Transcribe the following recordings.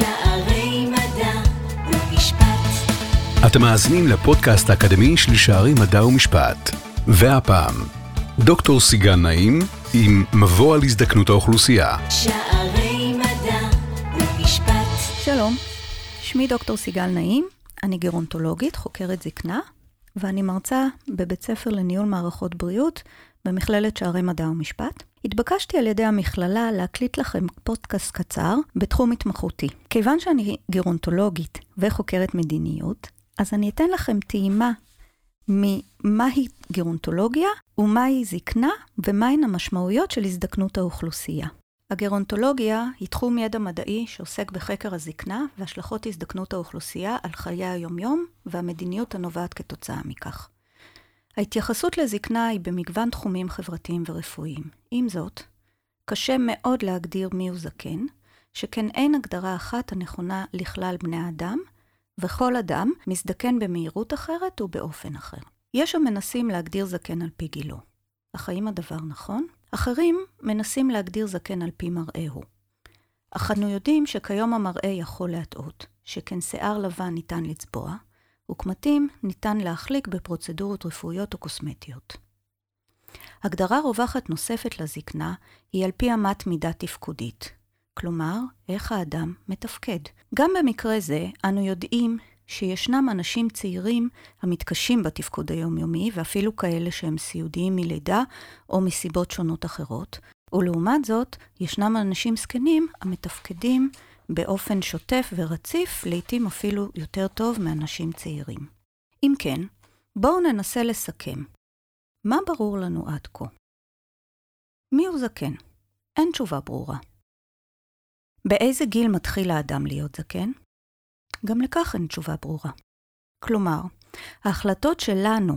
שערי מדע ומשפט. אתם מאזינים לפודקאסט האקדמי של שערי מדע ומשפט. והפעם, דוקטור סיגל נעים עם מבוא על הזדקנות האוכלוסייה. שערי מדע ומשפט. שלום, שמי דוקטור סיגל נעים, אני גרונטולוגית, חוקרת זקנה, ואני מרצה בבית ספר לניהול מערכות בריאות במכללת שערי מדע ומשפט. התבקשתי על ידי המכללה להקליט לכם פודקאסט קצר בתחום התמחותי. כיוון שאני גרונטולוגית וחוקרת מדיניות, אז אני אתן לכם טעימה ממהי גרונטולוגיה ומהי זקנה ומהן המשמעויות של הזדקנות האוכלוסייה. הגרונטולוגיה היא תחום ידע מדעי שעוסק בחקר הזקנה והשלכות הזדקנות האוכלוסייה על חיי היומיום והמדיניות הנובעת כתוצאה מכך. ההתייחסות לזקנה היא במגוון תחומים חברתיים ורפואיים. עם זאת, קשה מאוד להגדיר מיהו זקן, שכן אין הגדרה אחת הנכונה לכלל בני האדם, וכל אדם מזדקן במהירות אחרת ובאופן אחר. יש המנסים להגדיר זקן על פי גילו. אך האם הדבר נכון? אחרים מנסים להגדיר זקן על פי מראהו. אך אנו יודעים שכיום המראה יכול להטעות, שכן שיער לבן ניתן לצבוע, וקמטים ניתן להחליק בפרוצדורות רפואיות או קוסמטיות. הגדרה רווחת נוספת לזקנה היא על פי אמת מידה תפקודית, כלומר, איך האדם מתפקד. גם במקרה זה, אנו יודעים שישנם אנשים צעירים המתקשים בתפקוד היומיומי, ואפילו כאלה שהם סיעודיים מלידה או מסיבות שונות אחרות, ולעומת זאת, ישנם אנשים זקנים המתפקדים באופן שוטף ורציף, לעתים אפילו יותר טוב מאנשים צעירים. אם כן, בואו ננסה לסכם. מה ברור לנו עד כה? מיהו זקן? אין תשובה ברורה. באיזה גיל מתחיל האדם להיות זקן? גם לכך אין תשובה ברורה. כלומר, ההחלטות שלנו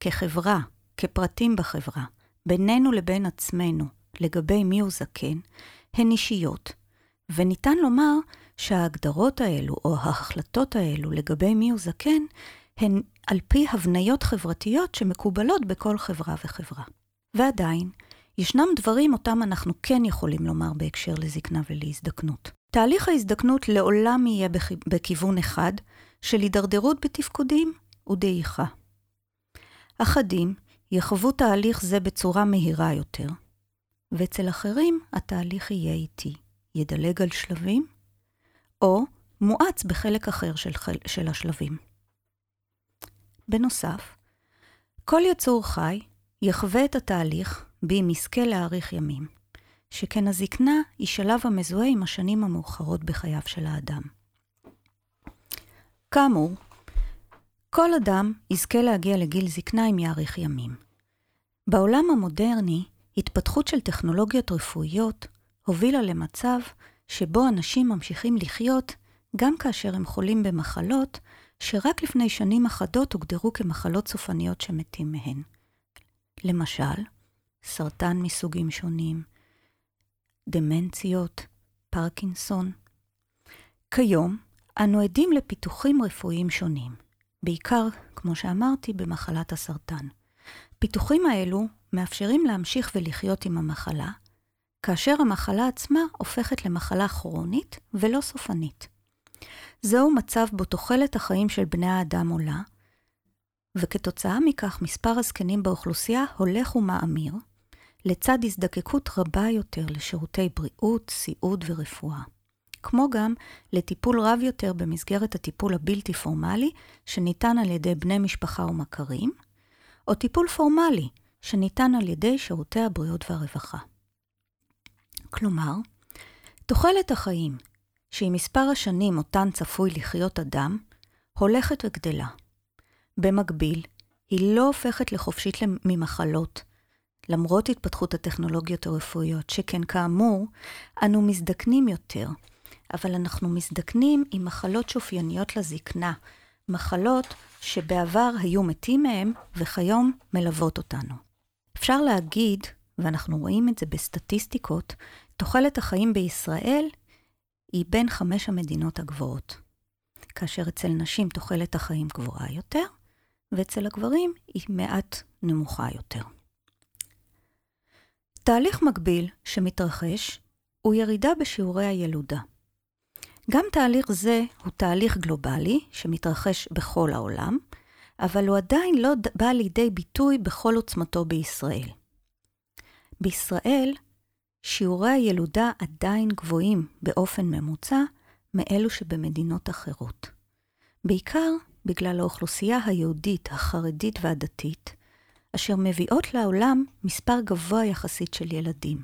כחברה, כפרטים בחברה, בינינו לבין עצמנו, לגבי מיהו זקן, הן אישיות, וניתן לומר שההגדרות האלו, או ההחלטות האלו לגבי מיהו זקן, הן על פי הבניות חברתיות שמקובלות בכל חברה וחברה. ועדיין, ישנם דברים אותם אנחנו כן יכולים לומר בהקשר לזקנה ולהזדקנות. תהליך ההזדקנות לעולם יהיה בכיוון אחד, של הידרדרות בתפקודים ודעיכה. אחדים יחוו תהליך זה בצורה מהירה יותר, ואצל אחרים התהליך יהיה איטי, ידלג על שלבים, או מואץ בחלק אחר של, של השלבים. בנוסף, כל יצור חי יחווה את התהליך באם יזכה להאריך ימים, שכן הזקנה היא שלב המזוהה עם השנים המאוחרות בחייו של האדם. כאמור, כל אדם יזכה להגיע לגיל זקנה אם יאריך ימים. בעולם המודרני, התפתחות של טכנולוגיות רפואיות הובילה למצב שבו אנשים ממשיכים לחיות גם כאשר הם חולים במחלות שרק לפני שנים אחדות הוגדרו כמחלות סופניות שמתים מהן. למשל, סרטן מסוגים שונים, דמנציות, פרקינסון. כיום, אנו עדים לפיתוחים רפואיים שונים, בעיקר, כמו שאמרתי, במחלת הסרטן. פיתוחים האלו מאפשרים להמשיך ולחיות עם המחלה, כאשר המחלה עצמה הופכת למחלה כרונית ולא סופנית. זהו מצב בו תוחלת החיים של בני האדם עולה, וכתוצאה מכך מספר הזקנים באוכלוסייה הולך ומאמיר, לצד הזדקקות רבה יותר לשירותי בריאות, סיעוד ורפואה. כמו גם לטיפול רב יותר במסגרת הטיפול הבלתי פורמלי, שניתן על ידי בני משפחה ומכרים, או טיפול פורמלי, שניתן על ידי שירותי הבריאות והרווחה. כלומר, תוחלת החיים, שהיא מספר השנים אותן צפוי לחיות אדם, הולכת וגדלה. במקביל, היא לא הופכת לחופשית ממחלות, למרות התפתחות הטכנולוגיות הרפואיות, שכן כאמור, אנו מזדקנים יותר, אבל אנחנו מזדקנים עם מחלות שאופייניות לזקנה, מחלות שבעבר היו מתים מהם וכיום מלוות אותנו. אפשר להגיד, ואנחנו רואים את זה בסטטיסטיקות, תוחלת החיים בישראל היא בין חמש המדינות הגבוהות. כאשר אצל נשים תוחלת החיים גבוהה יותר, ואצל הגברים היא מעט נמוכה יותר. תהליך מקביל שמתרחש הוא ירידה בשיעורי הילודה. גם תהליך זה הוא תהליך גלובלי שמתרחש בכל העולם, אבל הוא עדיין לא בא לידי ביטוי בכל עוצמתו בישראל. בישראל, שיעורי הילודה עדיין גבוהים באופן ממוצע מאלו שבמדינות אחרות. בעיקר בגלל האוכלוסייה היהודית, החרדית והדתית, אשר מביאות לעולם מספר גבוה יחסית של ילדים,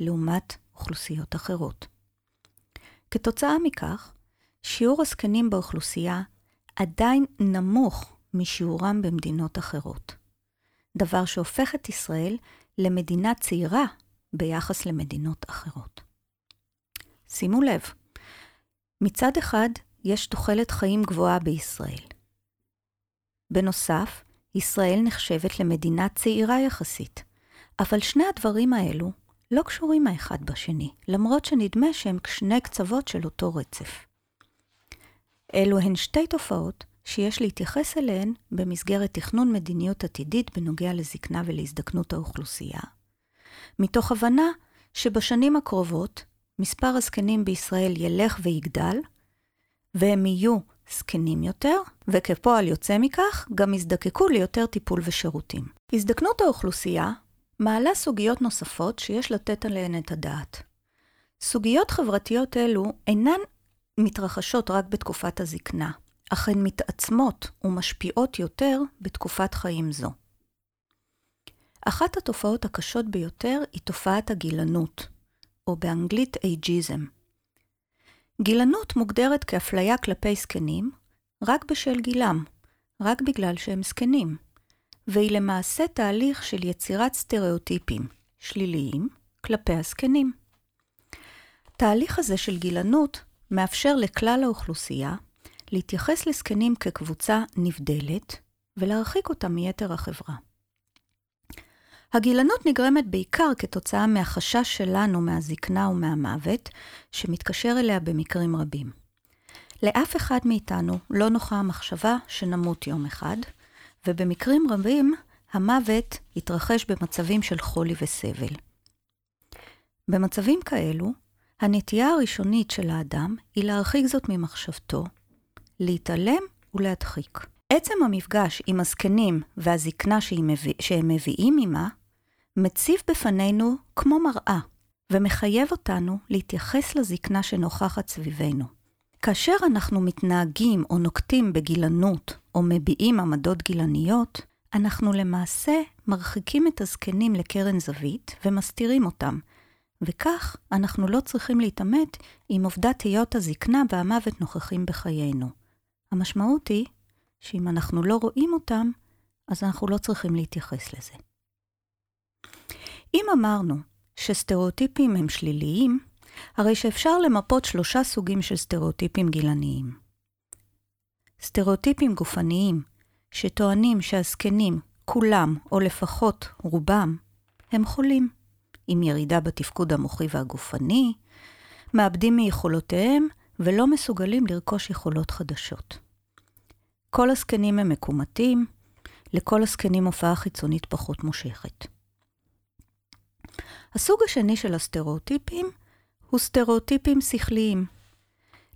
לעומת אוכלוסיות אחרות. כתוצאה מכך, שיעור הזקנים באוכלוסייה עדיין נמוך משיעורם במדינות אחרות, דבר שהופך את ישראל למדינה צעירה ביחס למדינות אחרות. שימו לב, מצד אחד, יש תוחלת חיים גבוהה בישראל. בנוסף, ישראל נחשבת למדינה צעירה יחסית, אבל שני הדברים האלו לא קשורים האחד בשני, למרות שנדמה שהם שני קצוות של אותו רצף. אלו הן שתי תופעות שיש להתייחס אליהן במסגרת תכנון מדיניות עתידית בנוגע לזקנה ולהזדקנות האוכלוסייה, מתוך הבנה שבשנים הקרובות מספר הזקנים בישראל ילך ויגדל, והם יהיו זקנים יותר, וכפועל יוצא מכך, גם יזדקקו ליותר טיפול ושירותים. הזדקנות האוכלוסייה מעלה סוגיות נוספות שיש לתת עליהן את הדעת. סוגיות חברתיות אלו אינן מתרחשות רק בתקופת הזקנה, אך הן מתעצמות ומשפיעות יותר בתקופת חיים זו. אחת התופעות הקשות ביותר היא תופעת הגילנות, או באנגלית אייג'יזם. גילנות מוגדרת כאפליה כלפי זקנים רק בשל גילם, רק בגלל שהם זקנים, והיא למעשה תהליך של יצירת סטריאוטיפים שליליים כלפי הזקנים. תהליך הזה של גילנות מאפשר לכלל האוכלוסייה להתייחס לזקנים כקבוצה נבדלת ולהרחיק אותם מיתר החברה. הגילנות נגרמת בעיקר כתוצאה מהחשש שלנו מהזקנה ומהמוות, שמתקשר אליה במקרים רבים. לאף אחד מאיתנו לא נוחה המחשבה שנמות יום אחד, ובמקרים רבים המוות יתרחש במצבים של חולי וסבל. במצבים כאלו, הנטייה הראשונית של האדם היא להרחיק זאת ממחשבתו, להתעלם ולהדחיק. עצם המפגש עם הזקנים והזקנה שהם מביאים עימה, מציב בפנינו כמו מראה, ומחייב אותנו להתייחס לזקנה שנוכחת סביבנו. כאשר אנחנו מתנהגים או נוקטים בגילנות או מביעים עמדות גילניות, אנחנו למעשה מרחיקים את הזקנים לקרן זווית ומסתירים אותם, וכך אנחנו לא צריכים להתעמת עם עובדת היות הזקנה והמוות נוכחים בחיינו. המשמעות היא שאם אנחנו לא רואים אותם, אז אנחנו לא צריכים להתייחס לזה. אם אמרנו שסטריאוטיפים הם שליליים, הרי שאפשר למפות שלושה סוגים של סטריאוטיפים גילניים. סטריאוטיפים גופניים, שטוענים שהזקנים, כולם, או לפחות רובם, הם חולים, עם ירידה בתפקוד המוחי והגופני, מאבדים מיכולותיהם ולא מסוגלים לרכוש יכולות חדשות. כל הזקנים הם מקומטים, לכל הזקנים הופעה חיצונית פחות מושכת. הסוג השני של הסטריאוטיפים הוא סטריאוטיפים שכליים.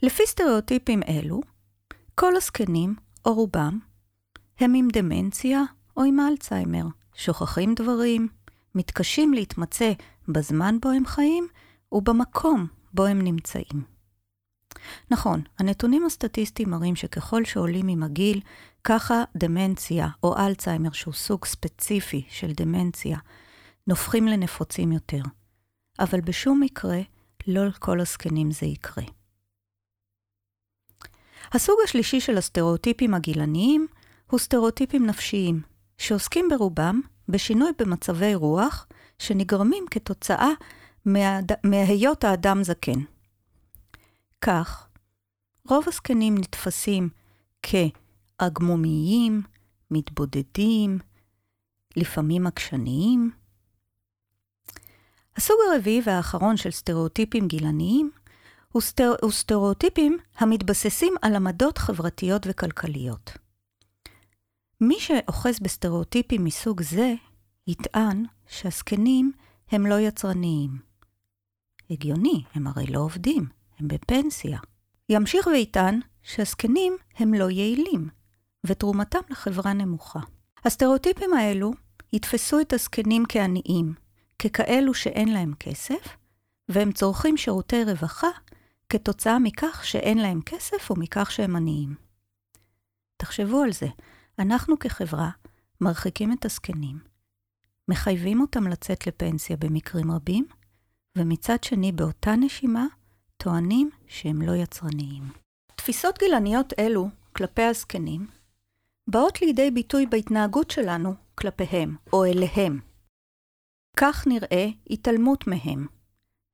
לפי סטריאוטיפים אלו, כל הזקנים, או רובם, הם עם דמנציה או עם אלצהיימר, שוכחים דברים, מתקשים להתמצא בזמן בו הם חיים ובמקום בו הם נמצאים. נכון, הנתונים הסטטיסטיים מראים שככל שעולים עם הגיל, ככה דמנציה או אלצהיימר, שהוא סוג ספציפי של דמנציה, נופחים לנפוצים יותר. אבל בשום מקרה, לא לכל הזקנים זה יקרה. הסוג השלישי של הסטריאוטיפים הגילניים הוא סטריאוטיפים נפשיים, שעוסקים ברובם בשינוי במצבי רוח שנגרמים כתוצאה מהד... מהיות האדם זקן. כך, רוב הזקנים נתפסים כאגמומיים, מתבודדים, לפעמים עקשניים, הסוג הרביעי והאחרון של סטריאוטיפים גילניים הוא, סטר... הוא סטריאוטיפים המתבססים על עמדות חברתיות וכלכליות. מי שאוחז בסטריאוטיפים מסוג זה, יטען שהזקנים הם לא יצרניים. הגיוני, הם הרי לא עובדים, הם בפנסיה. ימשיך ויטען שהזקנים הם לא יעילים, ותרומתם לחברה נמוכה. הסטריאוטיפים האלו יתפסו את הזקנים כעניים, ככאלו שאין להם כסף, והם צורכים שירותי רווחה כתוצאה מכך שאין להם כסף או מכך שהם עניים. תחשבו על זה, אנחנו כחברה מרחיקים את הזקנים, מחייבים אותם לצאת לפנסיה במקרים רבים, ומצד שני, באותה נשימה, טוענים שהם לא יצרניים. תפיסות גילניות אלו כלפי הזקנים באות לידי ביטוי בהתנהגות שלנו כלפיהם או אליהם. כך נראה התעלמות מהם,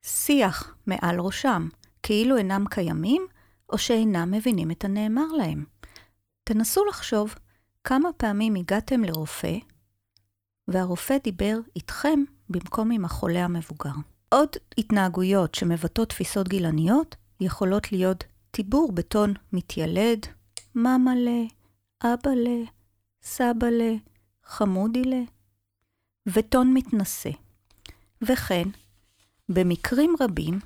שיח מעל ראשם, כאילו אינם קיימים או שאינם מבינים את הנאמר להם. תנסו לחשוב כמה פעמים הגעתם לרופא והרופא דיבר איתכם במקום עם החולה המבוגר. עוד התנהגויות שמבטאות תפיסות גילניות יכולות להיות טיבור בטון מתיילד, ממלה, אבאלה, סבאלה, חמודילה, וטון מתנשא. וכן, במקרים רבים,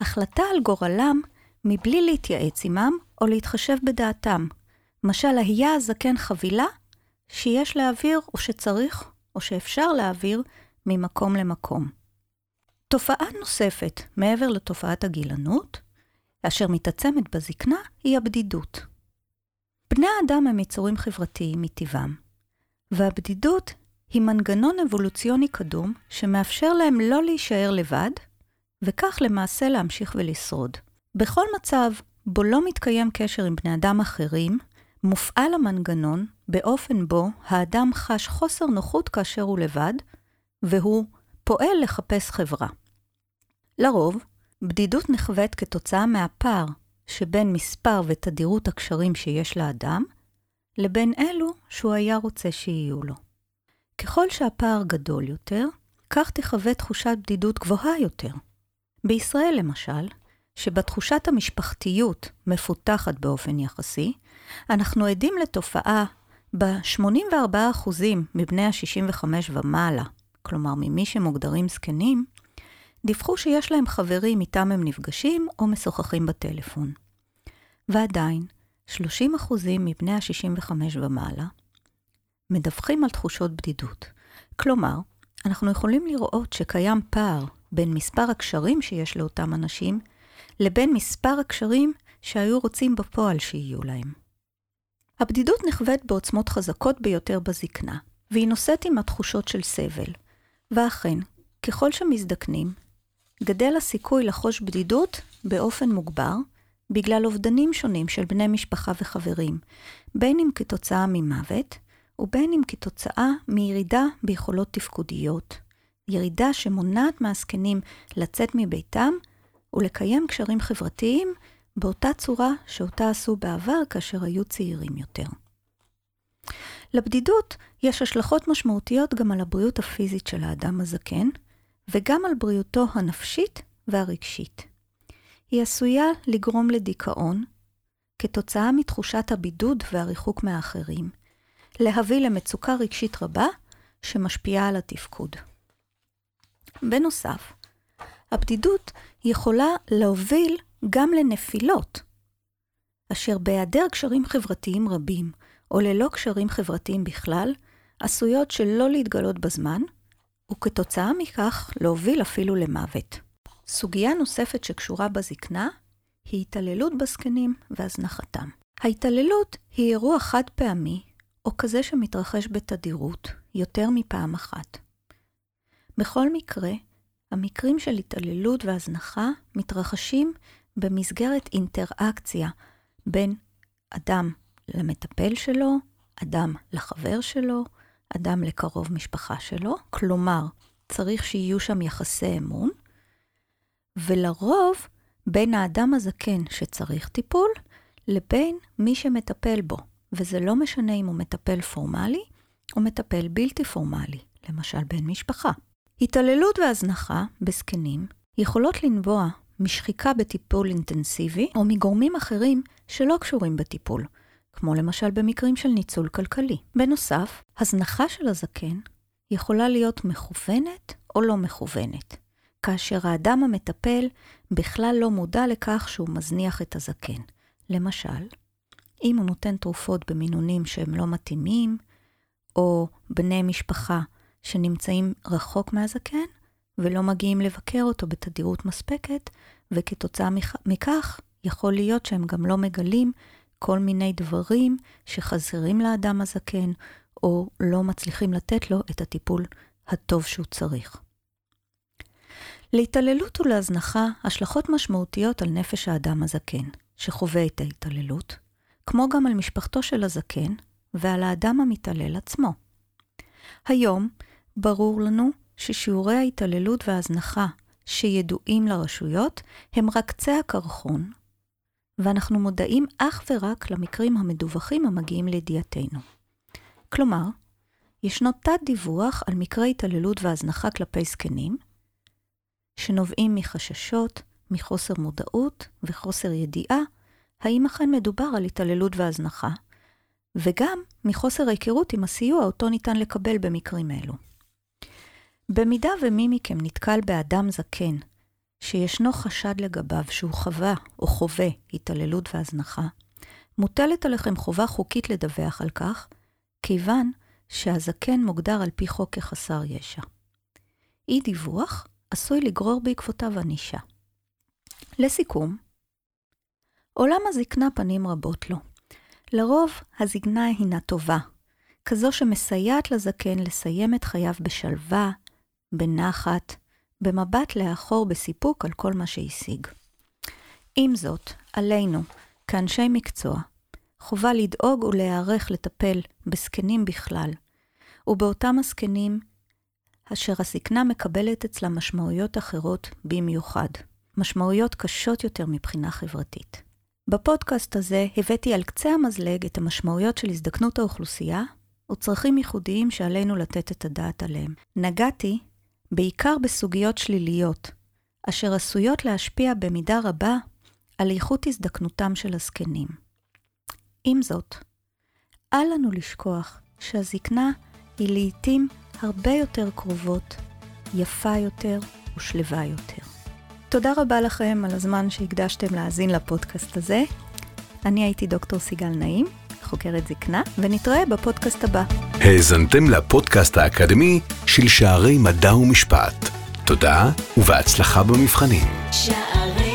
החלטה על גורלם מבלי להתייעץ עמם או להתחשב בדעתם. משל היה הזקן חבילה שיש להעביר או שצריך או שאפשר להעביר ממקום למקום. תופעה נוספת, מעבר לתופעת הגילנות, אשר מתעצמת בזקנה, היא הבדידות. בני האדם הם יצורים חברתיים מטבעם, והבדידות היא מנגנון אבולוציוני קדום שמאפשר להם לא להישאר לבד, וכך למעשה להמשיך ולשרוד. בכל מצב בו לא מתקיים קשר עם בני אדם אחרים, מופעל המנגנון באופן בו האדם חש חוסר נוחות כאשר הוא לבד, והוא פועל לחפש חברה. לרוב, בדידות נחווית כתוצאה מהפער שבין מספר ותדירות הקשרים שיש לאדם, לבין אלו שהוא היה רוצה שיהיו לו. ככל שהפער גדול יותר, כך תחווה תחושת בדידות גבוהה יותר. בישראל, למשל, שבה תחושת המשפחתיות מפותחת באופן יחסי, אנחנו עדים לתופעה ב-84% מבני ה-65 ומעלה, כלומר ממי שמוגדרים זקנים, דיווחו שיש להם חברים איתם הם נפגשים או משוחחים בטלפון. ועדיין, 30% מבני ה-65 ומעלה מדווחים על תחושות בדידות. כלומר, אנחנו יכולים לראות שקיים פער בין מספר הקשרים שיש לאותם אנשים לבין מספר הקשרים שהיו רוצים בפועל שיהיו להם. הבדידות נחווית בעוצמות חזקות ביותר בזקנה, והיא נושאת עם התחושות של סבל. ואכן, ככל שמזדקנים, גדל הסיכוי לחוש בדידות באופן מוגבר, בגלל אובדנים שונים של בני משפחה וחברים, בין אם כתוצאה ממוות, ובין אם כתוצאה מירידה ביכולות תפקודיות. ירידה שמונעת מהזקנים לצאת מביתם ולקיים קשרים חברתיים באותה צורה שאותה עשו בעבר כאשר היו צעירים יותר. לבדידות יש השלכות משמעותיות גם על הבריאות הפיזית של האדם הזקן, וגם על בריאותו הנפשית והרגשית. היא עשויה לגרום לדיכאון, כתוצאה מתחושת הבידוד והריחוק מהאחרים, להביא למצוקה רגשית רבה שמשפיעה על התפקוד. בנוסף, הבדידות יכולה להוביל גם לנפילות, אשר בהיעדר קשרים חברתיים רבים, או ללא קשרים חברתיים בכלל, עשויות שלא להתגלות בזמן, וכתוצאה מכך להוביל אפילו למוות. סוגיה נוספת שקשורה בזקנה היא התעללות בזקנים והזנחתם. ההתעללות היא אירוע חד פעמי, או כזה שמתרחש בתדירות, יותר מפעם אחת. בכל מקרה, המקרים של התעללות והזנחה מתרחשים במסגרת אינטראקציה בין אדם למטפל שלו, אדם לחבר שלו, אדם לקרוב משפחה שלו, כלומר, צריך שיהיו שם יחסי אמון, ולרוב בין האדם הזקן שצריך טיפול, לבין מי שמטפל בו, וזה לא משנה אם הוא מטפל פורמלי או מטפל בלתי פורמלי, למשל בן משפחה. התעללות והזנחה בזקנים יכולות לנבוע משחיקה בטיפול אינטנסיבי או מגורמים אחרים שלא קשורים בטיפול, כמו למשל במקרים של ניצול כלכלי. בנוסף, הזנחה של הזקן יכולה להיות מכוונת או לא מכוונת. כאשר האדם המטפל בכלל לא מודע לכך שהוא מזניח את הזקן. למשל, אם הוא נותן תרופות במינונים שהם לא מתאימים, או בני משפחה שנמצאים רחוק מהזקן ולא מגיעים לבקר אותו בתדירות מספקת, וכתוצאה מכך יכול להיות שהם גם לא מגלים כל מיני דברים שחסרים לאדם הזקן, או לא מצליחים לתת לו את הטיפול הטוב שהוא צריך. להתעללות ולהזנחה השלכות משמעותיות על נפש האדם הזקן, שחווה את ההתעללות, כמו גם על משפחתו של הזקן ועל האדם המתעלל עצמו. היום ברור לנו ששיעורי ההתעללות וההזנחה שידועים לרשויות הם רק קצה הקרחון, ואנחנו מודעים אך ורק למקרים המדווחים המגיעים לידיעתנו. כלומר, ישנו תת-דיווח על מקרי התעללות והזנחה כלפי זקנים, שנובעים מחששות, מחוסר מודעות וחוסר ידיעה האם אכן מדובר על התעללות והזנחה, וגם מחוסר היכרות עם הסיוע אותו ניתן לקבל במקרים אלו. במידה ומי מכם נתקל באדם זקן, שישנו חשד לגביו שהוא חווה או חווה התעללות והזנחה, מוטלת עליכם חובה חוקית לדווח על כך, כיוון שהזקן מוגדר על פי חוק כחסר ישע. אי דיווח עשוי לגרור בעקבותיו ענישה. לסיכום, עולם הזקנה פנים רבות לו. לרוב הזקנה הינה טובה, כזו שמסייעת לזקן לסיים את חייו בשלווה, בנחת, במבט לאחור בסיפוק על כל מה שהשיג. עם זאת, עלינו, כאנשי מקצוע, חובה לדאוג ולהיערך לטפל בזקנים בכלל, ובאותם הזקנים אשר הזקנה מקבלת אצלה משמעויות אחרות במיוחד, משמעויות קשות יותר מבחינה חברתית. בפודקאסט הזה הבאתי על קצה המזלג את המשמעויות של הזדקנות האוכלוסייה וצרכים ייחודיים שעלינו לתת את הדעת עליהם. נגעתי בעיקר בסוגיות שליליות, אשר עשויות להשפיע במידה רבה על איכות הזדקנותם של הזקנים. עם זאת, אל לנו לשכוח שהזקנה היא לעתים הרבה יותר קרובות, יפה יותר ושלווה יותר. תודה רבה לכם על הזמן שהקדשתם להאזין לפודקאסט הזה. אני הייתי דוקטור סיגל נעים, חוקרת זקנה, ונתראה בפודקאסט הבא. האזנתם לפודקאסט האקדמי של שערי מדע ומשפט. תודה ובהצלחה במבחנים. שערי